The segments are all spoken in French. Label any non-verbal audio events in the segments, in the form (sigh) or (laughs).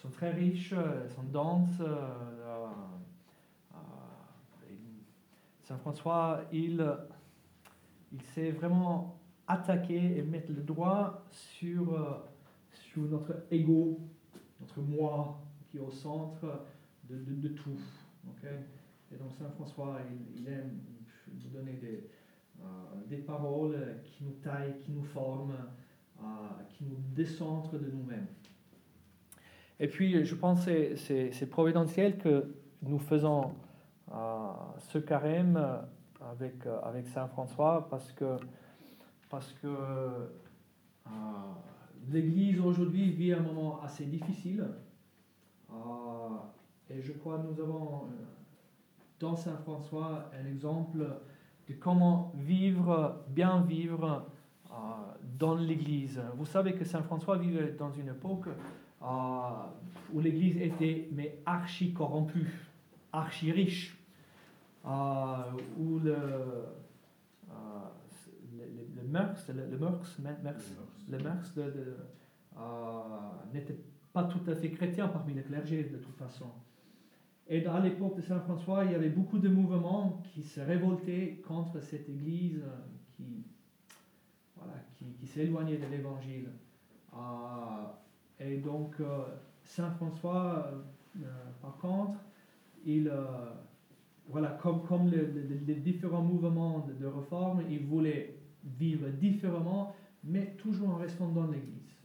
sont très riches, elles sont denses. Saint François, il, il sait vraiment attaquer et mettre le doigt sur, sur notre ego, notre moi qui est au centre de, de, tout. et donc Saint François, il, aime nous donner des, euh, des paroles qui nous taillent, qui nous forment, euh, qui nous décentrent de nous-mêmes. Et puis, je pense que c'est providentiel que nous faisons euh, ce carême avec, avec Saint François parce que, parce que l'Église aujourd'hui vit un moment assez difficile. et je crois que nous avons dans Saint François un exemple de comment vivre, bien vivre euh, dans l'Église. Vous savez que Saint François vivait dans une époque euh, où l'Église était mais archi corrompue, archi riche, euh, où le, le, le, mœurs, le, le mœurs, le mœurs n'était pas tout à fait chrétien parmi les clergés de toute façon. Et à l'époque de Saint François, il y avait beaucoup de mouvements qui se révoltaient contre cette Église qui, voilà, qui, qui s'éloignait de l'Évangile. Et donc, euh, Saint François, euh, par contre, il, euh, voilà, comme, comme les, différents mouvements de, réforme, il voulait vivre différemment, mais toujours en restant dans l'Église,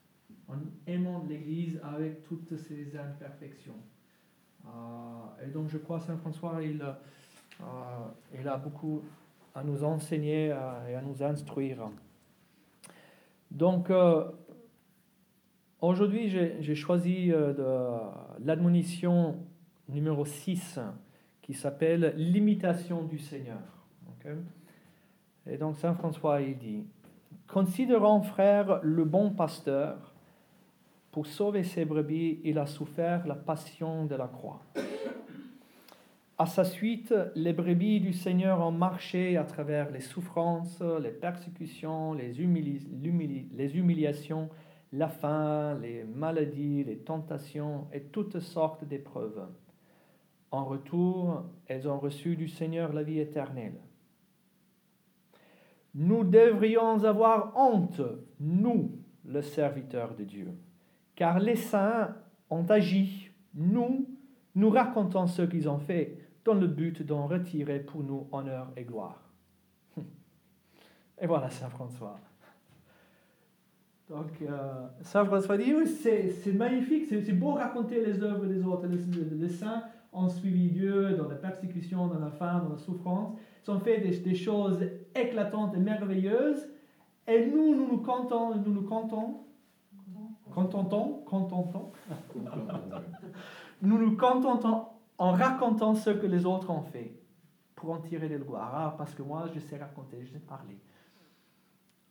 en aimant l'Église avec toutes ses imperfections. Euh, et donc je crois Saint François, il, euh, il a beaucoup à nous enseigner euh, et à nous instruire. Donc aujourd'hui j'ai choisi l'admonition numéro 6 qui s'appelle l'imitation du Seigneur. et donc Saint François il dit, considérant frère le bon pasteur, pour sauver ses brebis, il a souffert la passion de la croix. À sa suite, les brebis du Seigneur ont marché à travers les souffrances, les persécutions, les humiliations, la faim, les maladies, les tentations et toutes sortes d'épreuves. En retour, elles ont reçu du Seigneur la vie éternelle. Nous devrions avoir honte, nous, le serviteur de Dieu car les saints ont agi. Nous, nous racontons ce qu'ils ont fait dans le but d'en retirer pour nous honneur et gloire. (laughs) Et voilà Saint François. Donc, euh, Saint François dit, oui, c'est magnifique, c'est beau raconter les œuvres des autres. Les, saints ont suivi Dieu dans la persécution, dans la faim, dans la souffrance. Ils ont fait des, choses éclatantes et merveilleuses. Et nous, nous nous comptons, nous nous comptons contentons, contentons. nous nous contentons en racontant ce que les autres ont fait pour en tirer des gloires. Ah, parce que moi, je sais raconter, je sais parler.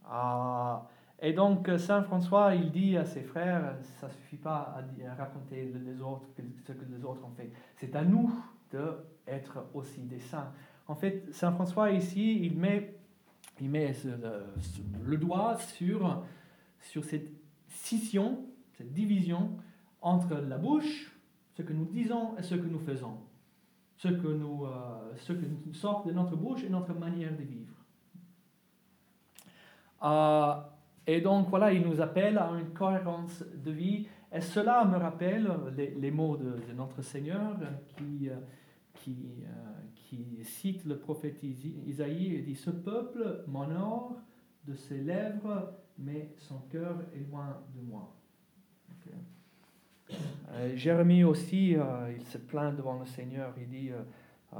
Ah, et donc, Saint François, il dit à ses frères, ça ne suffit pas à, raconter les autres, ce que les autres ont fait. C'est à nous d'être aussi des saints. En fait, Saint François, ici, il met, il met le, le doigt sur, sur cette scission, cette division entre la bouche, ce que nous disons et ce que nous faisons, ce que nous, euh, ce que sort de notre bouche et notre manière de vivre. Euh, et donc voilà, il nous appelle à une cohérence de vie. Et cela me rappelle les, mots de, notre Seigneur qui, euh, qui, qui cite le prophète Isaïe et dit Ce peuple m'honore de ses lèvres, mais son cœur est loin de moi. Euh, Jérémie aussi, euh, il se plaint devant le Seigneur, il dit, euh,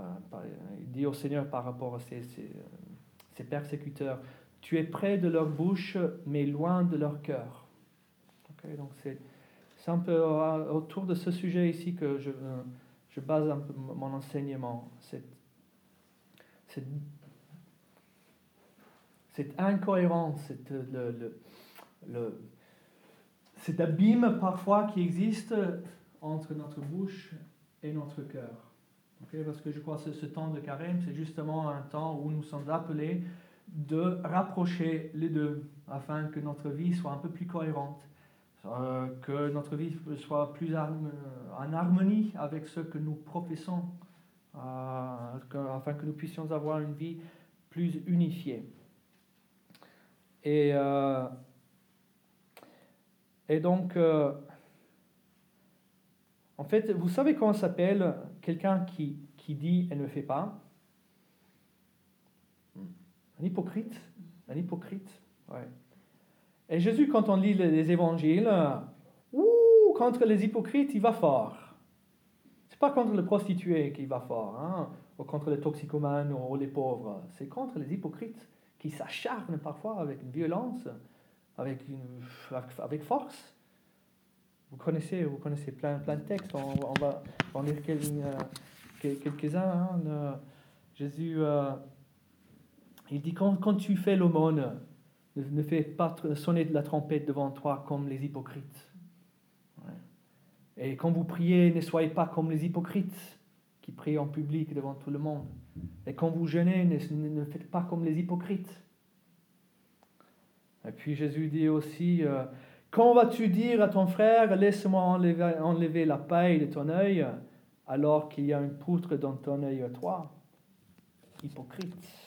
il dit au Seigneur par rapport à ses, ses, persécuteurs, tu es près de leur bouche, mais loin de leur cœur. donc c'est, un peu autour de ce sujet ici que je, je base mon enseignement. Cette, cette cette incohérence, cette, le, le, cet abîme parfois qui existe entre notre bouche et notre cœur. Parce que je crois que ce temps de carême, c'est justement un temps où nous sommes appelés de rapprocher les deux afin que notre vie soit un peu plus cohérente, euh, que notre vie soit plus en harmonie avec ce que nous professons, afin que nous puissions avoir une vie plus unifiée. Et, et donc, en fait, vous savez comment s'appelle quelqu'un qui, qui dit et ne fait pas? Hypocrite Un hypocrite, ouais. Et Jésus, quand on lit les évangiles, ouh, contre les hypocrites, il va fort. C'est pas contre les prostituées qu'il va fort, hein, ou contre les toxicomanes ou les pauvres. C'est contre les hypocrites qui s'acharnent parfois avec violence, avec, avec force. Vous connaissez, vous connaissez plein, plein de textes. On, va en lire quelques-uns. Hein. Jésus, euh, il dit quand, tu fais l'aumône, ne, fais pas sonner de la trompette devant toi comme les hypocrites. Et quand vous priez, ne soyez pas comme les hypocrites qui prient en public devant tout le monde. Et quand vous jeûnez, ne, ne faites pas comme les hypocrites. Et puis Jésus dit aussi, euh, quand vas-tu dire à ton frère, laisse-moi enlever, la paille de ton œil, alors qu'il y a une poutre dans ton œil à toi? Hypocrite.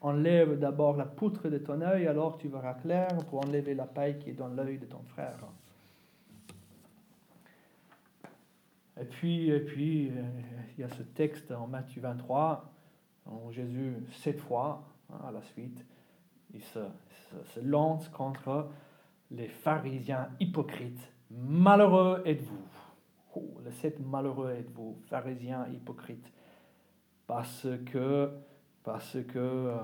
Enlève d'abord la poutre de ton œil, alors tu verras clair pour enlever la paille qui est dans l'œil de ton frère. Et puis, et puis, euh, il y a ce texte en Matthieu 23, où Jésus, sept fois, hein, à la suite, il se, se lance contre les pharisiens hypocrites. Malheureux êtes-vous. Oh, le sept malheureux êtes-vous, pharisiens hypocrites, parce que, parce que euh,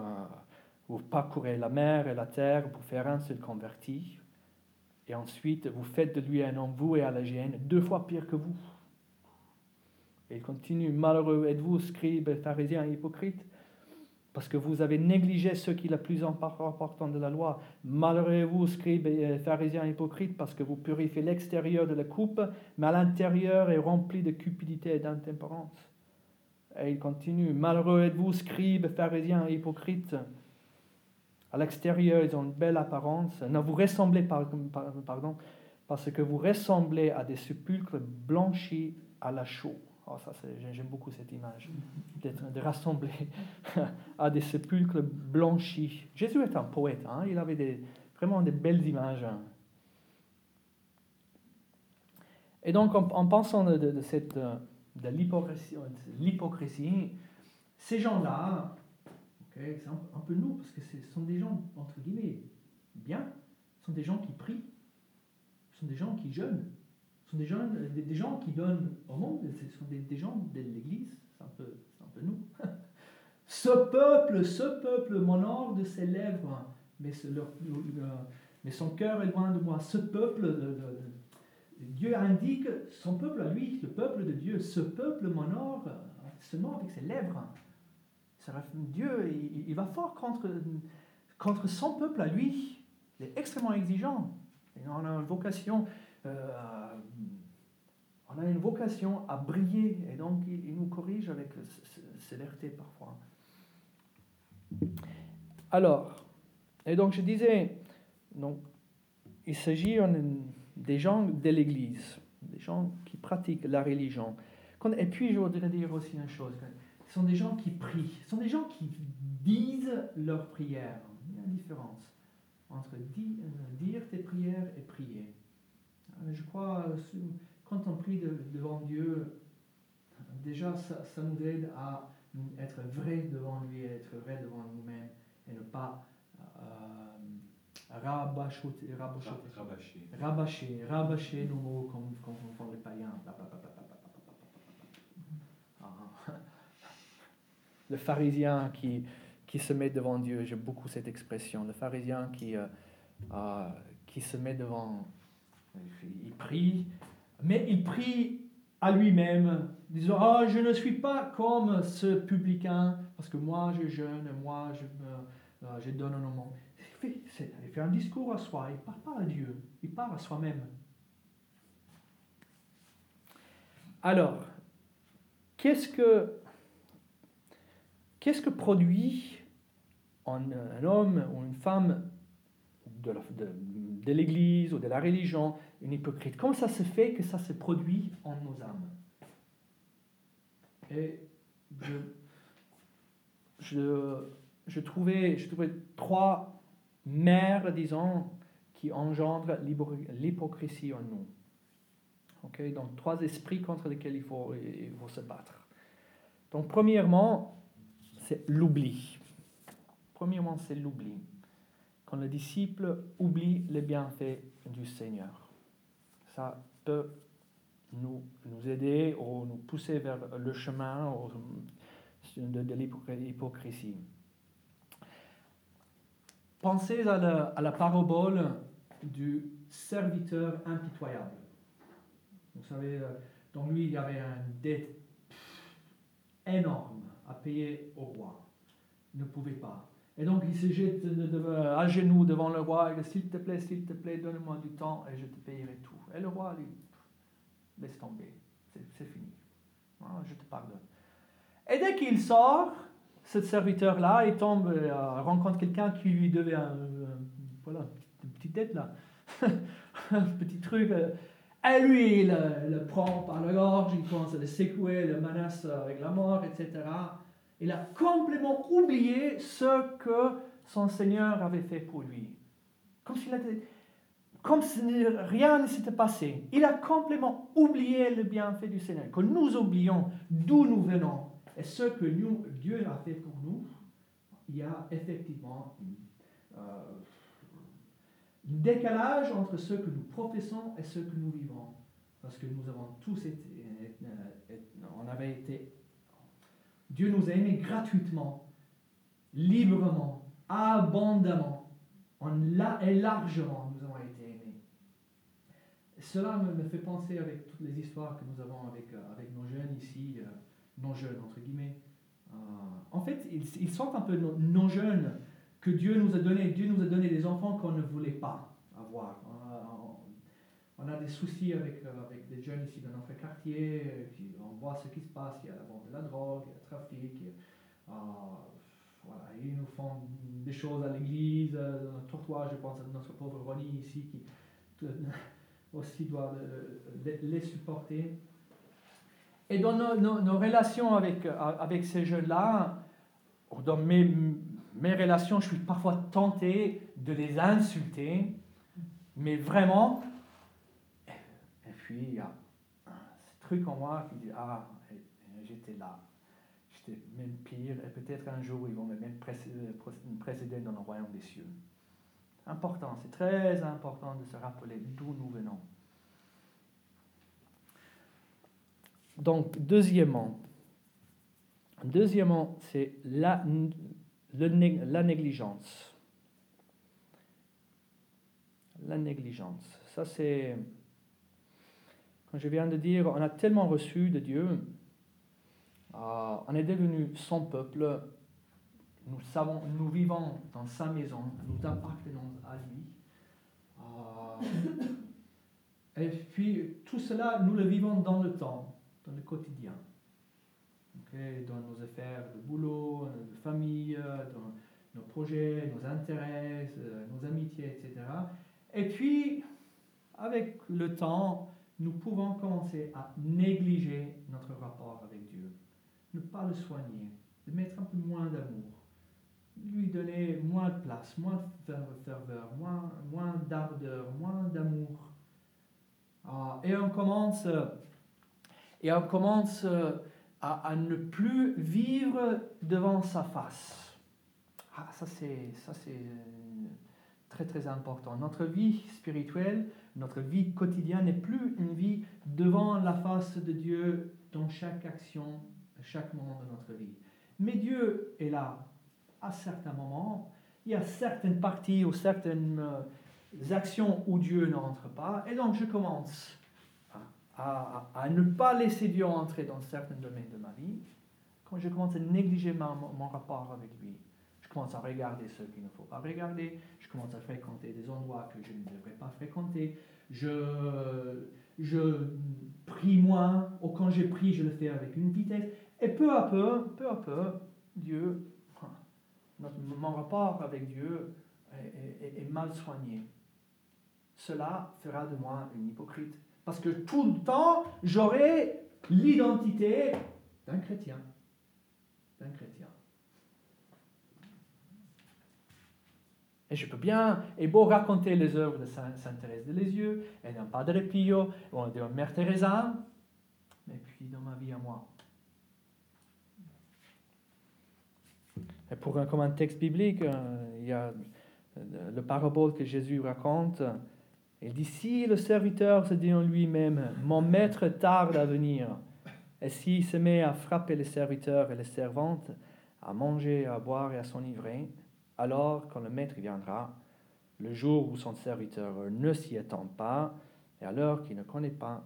vous parcourez la mer et la terre pour faire un seul converti, et ensuite vous faites de lui un homme voué à la gêne, deux fois pire que vous. Et il continue, malheureux êtes-vous, scribes, pharisiens hypocrites, parce que vous avez négligé ce qui est le plus important de la loi. Malheureux vous, scribes et pharisiens hypocrites, parce que vous purifiez l'extérieur de la coupe, mais l'intérieur est rempli de cupidité et d'intempérance. Et il continue, malheureux êtes-vous, scribes, pharisiens hypocrites. À l'extérieur, ils ont une belle apparence. Ne vous ressemblez pas, pardon, parce que vous ressemblez à des sépulcres blanchis à la chaux. Oh, ça, j'aime beaucoup cette image, d'être, de rassembler (laughs) à des sépulcres blanchis. Jésus est un poète, hein? il avait vraiment des belles images. Et donc, en, pensant de, cette, de l'hypocrisie, ces gens-là, c'est un, peu nous, parce que ce sont des gens, entre guillemets, bien, ce sont des gens qui prient, ce sont des gens qui jeûnent, des gens, des, gens qui donnent au monde, ce sont des, gens de l'Église, c'est un, peu, un peu nous. (laughs) ce peuple, ce peuple m'honore de ses lèvres, mais son cœur est loin de moi. Ce peuple, Dieu indique son peuple à lui, le peuple de Dieu. Ce peuple m'honore seulement avec ses lèvres. Dieu, il, va fort contre, son peuple à lui. Il est extrêmement exigeant. Et on a une vocation euh, on a une vocation à briller et donc il, nous corrige avec sévérité parfois. Alors, et donc je disais, donc, il s'agit des gens de l'Église, des gens qui pratiquent la religion. Et puis je voudrais dire aussi une chose, ce sont des gens qui prient, ce sont des gens qui disent leurs prières. Il y a une différence entre dire tes prières et prier. Je crois, quand on prie devant Dieu, déjà ça, nous aide à être vrai devant lui, être vrai devant nous-mêmes et ne pas euh, rabâcher, rabâcher, rabâcher, nos mots comme, comme font les païens. Le pharisien qui, qui se met devant Dieu, j'aime beaucoup cette expression, le pharisien qui, euh, euh, qui se met devant il prie, mais il prie à lui-même, disant Ah, je ne suis pas comme ce publicain, parce que moi je jeûne, moi je, euh, je donne un nom. Il fait, un discours à soi, il ne parle pas à Dieu, il parle à soi-même. Alors, qu'est-ce que, qu'est-ce que produit un, homme ou une femme de, de l'Église ou de la religion, une hypocrite? Comment ça se fait que ça se produit en nos âmes? Et je, je, trouvais, je trouvais trois mères, disons, qui engendrent l'hypocrisie en nous. Okay? Donc, trois esprits contre lesquels il faut, il faut se battre. Donc, premièrement, c'est l'oubli. Premièrement, c'est l'oubli. Quand le disciple oublie les bienfaits du Seigneur, ça peut nous, nous aider ou nous pousser vers le chemin de, de l'hypocrisie. Pensez à la, parabole du serviteur impitoyable. Vous savez, euh, donc lui, il y avait une dette énorme à payer au roi. Il ne pouvait pas. Et donc il se jette à genoux devant le roi et dit S'il te plaît, s'il te plaît, donne-moi du temps et je te payerai tout. Et le roi dit Laisse tomber, c'est fini. Ah, je te pardonne. Et dès qu'il sort, ce serviteur-là, il tombe, euh, rencontre quelqu'un qui lui devait un, voilà, une petite dette là, (laughs) un petit truc. Euh, et lui, il le, prend par la gorge, il commence à le secouer, le menace avec la mort, etc. Il a complètement oublié ce que son Seigneur avait fait pour lui. Comme, s'il comme si rien ne s'était passé. Il a complètement oublié le bienfait du Seigneur. Que nous oublions d'où nous venons et ce que Dieu a fait pour nous, il y a effectivement euh, un décalage entre ce que nous professons et ce que nous vivons. Parce que nous avons tous été, on avait été, Dieu nous a aimés gratuitement, librement, abondamment, et largement nous avons été aimés. Cela me, fait penser avec toutes les histoires que nous avons avec, euh, avec nos jeunes ici, euh, non jeunes entre guillemets. Euh, en fait, ils, ils sont un peu non jeunes que Dieu nous a donné. Dieu nous a donné des enfants qu'on ne voulait pas avoir. On a des soucis avec, euh, avec des jeunes ici dans notre quartier, on voit ce qui se passe, il y a la vente de la drogue, il y a le trafic, euh, voilà, ils nous font des choses à l'église, dans notre trottoir, je pense à notre pauvre Ronnie ici, qui (laughs) aussi doit les supporter. Et dans nos, relations avec, avec ces jeunes-là, dans mes, relations, je suis parfois tenté de les insulter, mais vraiment. Et puis, il y a ce truc en moi qui dit Ah, j'étais là. J'étais même pire, et peut-être un jour, ils vont me même précéder dans le royaume des cieux. Important, c'est très important de se rappeler d'où nous venons. Donc, deuxièmement, deuxièmement c'est la, la négligence. La négligence. Ça, c'est. Quand je viens de dire, on a tellement reçu de Dieu, euh, on est devenu son peuple, nous, savons, nous vivons dans sa maison, nous appartenons à lui. Euh, et puis, tout cela, nous le vivons dans le temps dans le quotidien. Dans nos affaires de boulot, de famille, dans nos projets, nos intérêts, euh, nos amitiés, etc. Et puis, avec le temps, nous pouvons commencer à négliger notre rapport avec Dieu, ne pas le soigner, de mettre un peu moins d'amour, lui donner moins de place, moins de ferveur, moins, d'ardeur, moins d'amour. Ah, et on commence et on commence euh, à, ne plus vivre devant sa face. Ah, ça c'est euh, très très important. Notre vie spirituelle, notre vie quotidienne n'est plus une vie devant la face de Dieu dans chaque action, chaque moment de notre vie. Mais Dieu est là à certains moments. Il y a certaines parties ou certaines euh, actions où Dieu n'entre pas. Et donc je commence à, ne pas laisser Dieu entrer dans certains domaines de ma vie, quand je commence à négliger mon, rapport avec lui, je commence à regarder ce qu'il ne faut pas regarder, je commence à fréquenter des endroits que je ne devrais pas fréquenter, je, je prie moins, ou quand je prie, je le fais avec une vitesse, et peu à peu, peu à peu, Dieu, (laughs) mon rapport avec Dieu est mal soigné. cela fera de moi une hypocrite. Parce que tout le temps, j'aurai l'identité d'un chrétien. D'un chrétien. Et je peux bien, et beau raconter les œuvres de Sainte Thérèse de Lisieux, et d'un Padre Pio, ou de Mère Teresa, mais puis dans ma vie à moi. Et pour un texte biblique, euh, il y a le parabole que Jésus raconte. Il dit Si le serviteur se dit en lui-même, Mon maître tarde à venir, et s'il se met à frapper les serviteurs et les servantes, à manger, à boire et à s'enivrer, alors quand le maître viendra, le jour où son serviteur ne s'y attend pas, et à l'heure qu'il ne connaît pas,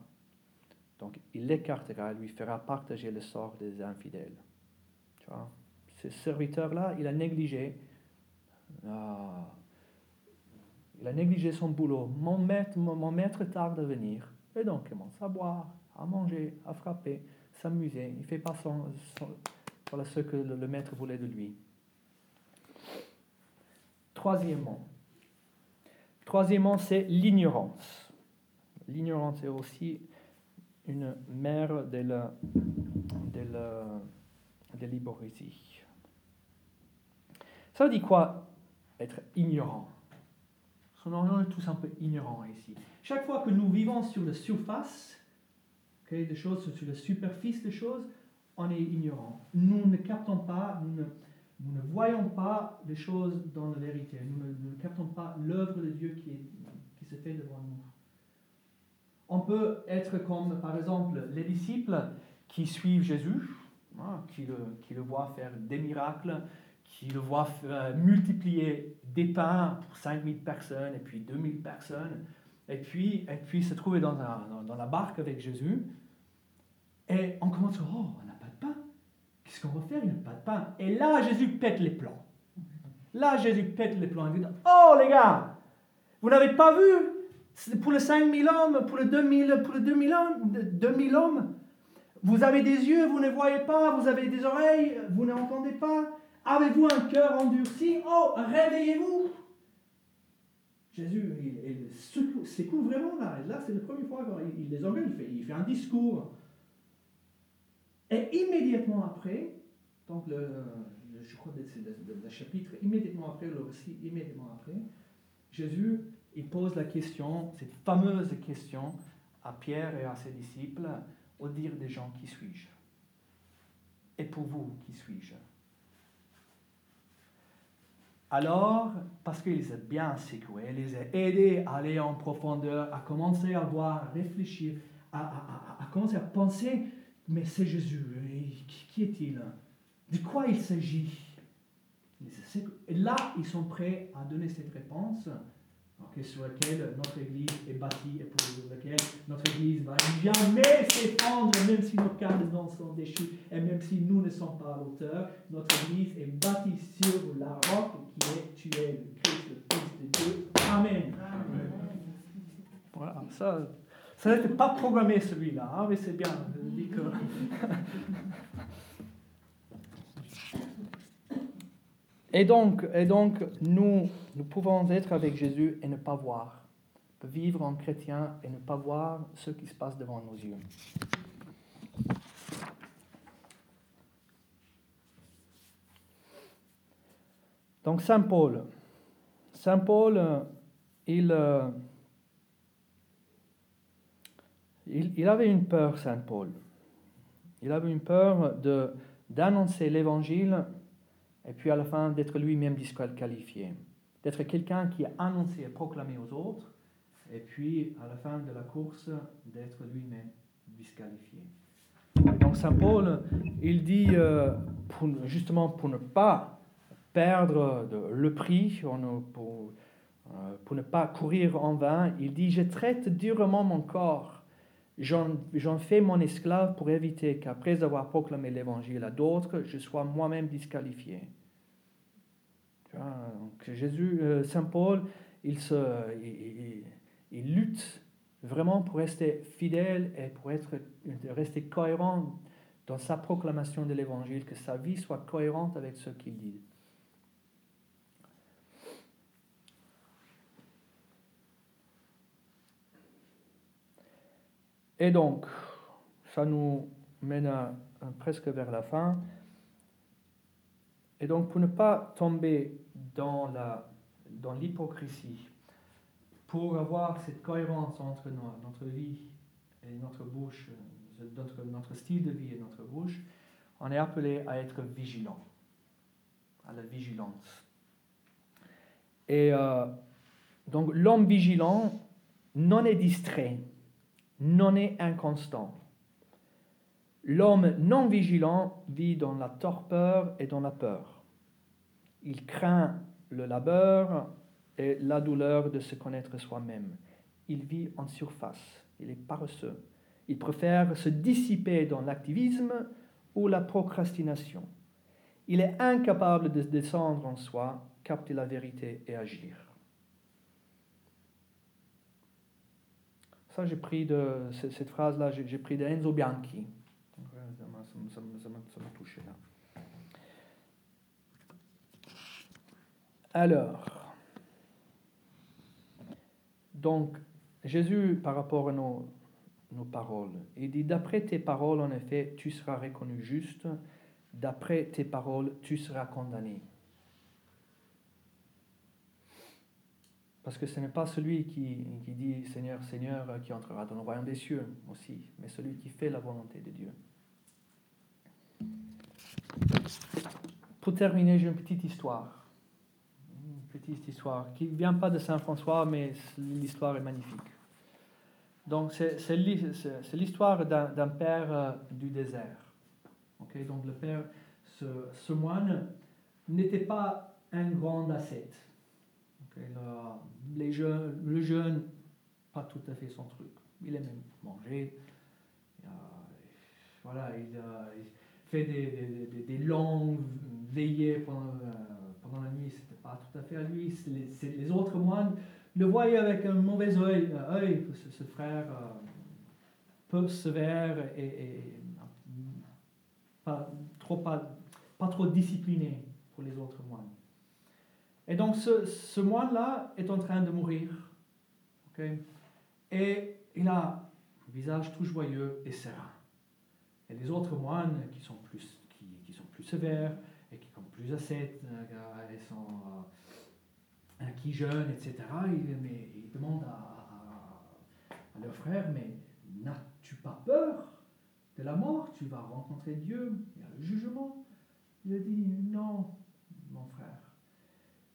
donc il l'écartera, lui fera partager le sort des infidèles. Tu vois ce serviteur-là, il a négligé. Ah, il a négligé son boulot. Mon maître, tarde à venir. Et donc, il commence à boire, à manger, à frapper, s'amuser. Il ne fait pas son, ce que le, maître voulait de lui. Troisièmement, troisièmement c'est l'ignorance. L'ignorance est aussi une mère de la, de la, de. Ça dit quoi Être ignorant? On est tous un peu ignorants ici. Chaque fois que nous vivons sur la surface, okay, des choses, sur la superficie des choses, on est ignorant. Nous ne captons pas, nous ne, nous ne voyons pas les choses dans la vérité. Nous ne, captons pas l'œuvre de Dieu qui, est, qui se fait devant nous. On peut être comme, par exemple, les disciples qui suivent Jésus, hein, qui, le, qui le voient faire des miracles, qui le voit euh, multiplier des pains pour 5000 personnes et puis 2000 personnes, et puis, et puis se trouver dans, dans, la barque avec Jésus. Et on commence, oh, on n'a pas de pain. Qu'est-ce qu'on va faire? Il n'y a pas de pain. Et là, Jésus pète les plans. Là, Jésus pète les plans. Il dit, oh les gars, vous n'avez pas vu? Pour les 5000 hommes, pour les 2000, pour les 2000 hommes, 2000 hommes, vous avez des yeux, vous ne voyez pas, vous avez des oreilles, vous n'entendez pas, Avez-vous un cœur endurci? Oh, réveillez-vous Jésus, il, secoue, vraiment là. Là, c'est la première fois qu'il les engueule. Il fait, il un discours. Et immédiatement après, donc je crois que c'est le, chapitre, immédiatement après, le récit, immédiatement après, Jésus, il pose la question, cette fameuse question à Pierre et à ses disciples, au dire des gens, qui suis-je? Et pour vous, qui suis-je? Alors, parce qu'il les a bien secoués, il les a aidés à aller en profondeur, à commencer à voir, à réfléchir, à, commencer à penser, mais c'est Jésus, qui est-il? De quoi il s'agit? Et là, ils sont prêts à donner cette réponse sur laquelle notre Église est bâtie et pour laquelle notre Église va jamais s'effondrer, même si nos cardinaux sont déchus et même si nous ne sommes pas à l'auteur. Notre Église est bâtie sur la roche qui est tué, le Christ, le Fils de Dieu. Amen. Voilà, ça, ça n'était pas programmé celui-là, hein, mais c'est bien. que... (laughs) Et donc, et donc nous, nous pouvons être avec Jésus et ne pas voir. Vivre en chrétien et ne pas voir ce qui se passe devant nos yeux. Donc Saint Paul, Saint Paul, il, il, il avait une peur, Saint Paul. Il avait une peur d'annoncer l'évangile et puis à la fin d'être lui-même disqualifié. D'être quelqu'un qui a annoncé et proclamé aux autres, et puis à la fin de la course, d'être lui-même disqualifié. donc Saint Paul, il dit, euh, justement pour ne pas perdre le prix, pour, euh, pour ne pas courir en vain, il dit, je traite durement mon corps. J'en fais mon esclave pour éviter qu'après avoir proclamé l'évangile à d'autres, je sois moi-même disqualifié. Donc Jésus, euh, Saint Paul, il, se, il, lutte vraiment pour rester fidèle et pour être, rester cohérent dans sa proclamation de l'évangile, que sa vie soit cohérente avec ce qu'il dit. Et donc, ça nous mène presque vers la fin. Et donc, pour ne pas tomber dans, la, dans l'hypocrisie, pour avoir cette cohérence entre notre vie et notre bouche, notre, notre style de vie et notre bouche, on est appelé à être vigilant, à la vigilance. Et euh, donc l'homme vigilant non est distrait, non est inconstant. L'homme non vigilant vit dans la torpeur et dans la peur. Il craint le labeur et la douleur de se connaître soi-même. Il vit en surface, il est paresseux. Il préfère se dissiper dans l'activisme ou la procrastination. Il est incapable de descendre en soi, capter la vérité et agir. Ça, j'ai pris de cette phrase-là, j'ai pris de Enzo Bianchi. Ça m'a touché là. Alors, donc, Jésus, par rapport à nos, nos paroles, il dit, d'après tes paroles, en effet, tu seras reconnu juste, d'après tes paroles, tu seras condamné. Parce que ce n'est pas celui qui, qui, dit Seigneur, Seigneur qui entrera dans le royaume des cieux aussi, mais celui qui fait la volonté de Dieu. Pour terminer, j'ai une petite histoire. Une petite histoire qui ne vient pas de Saint François, mais l'histoire est magnifique. Donc, c'est l'histoire d'un père euh, du désert. donc, le père, ce, ce moine, n'était pas un grand ascète. Les jeunes, le jeune, pas tout à fait son truc. Il aimait manger. voilà, il, fait des, des, des, longues veillées pendant, euh, pendant la nuit. C'était pas tout à fait à lui. Les, les, autres moines le voyaient avec un mauvais œil, œil ce, ce frère euh, peu sévère et, et, pas, trop, pas, pas, trop discipliné pour les autres moines. Et donc ce, ce moine-là est en train de mourir. Et il a un visage tout joyeux et serein. Et les autres moines qui sont plus, qui, qui sont plus sévères et qui sont plus ascètes, euh, et sont, euh, qui jeûnent, etc., ils, mais, demandent à, à, leur frère, mais n'as-tu pas peur de la mort? Tu vas rencontrer Dieu, il y a le jugement. Il a dit, non, mon frère,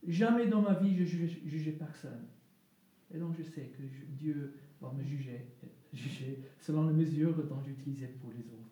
jamais dans ma vie je jugeais personne. Et donc je sais que Dieu va me juger, (laughs) juger selon les mesures dont j'utilisais pour les autres.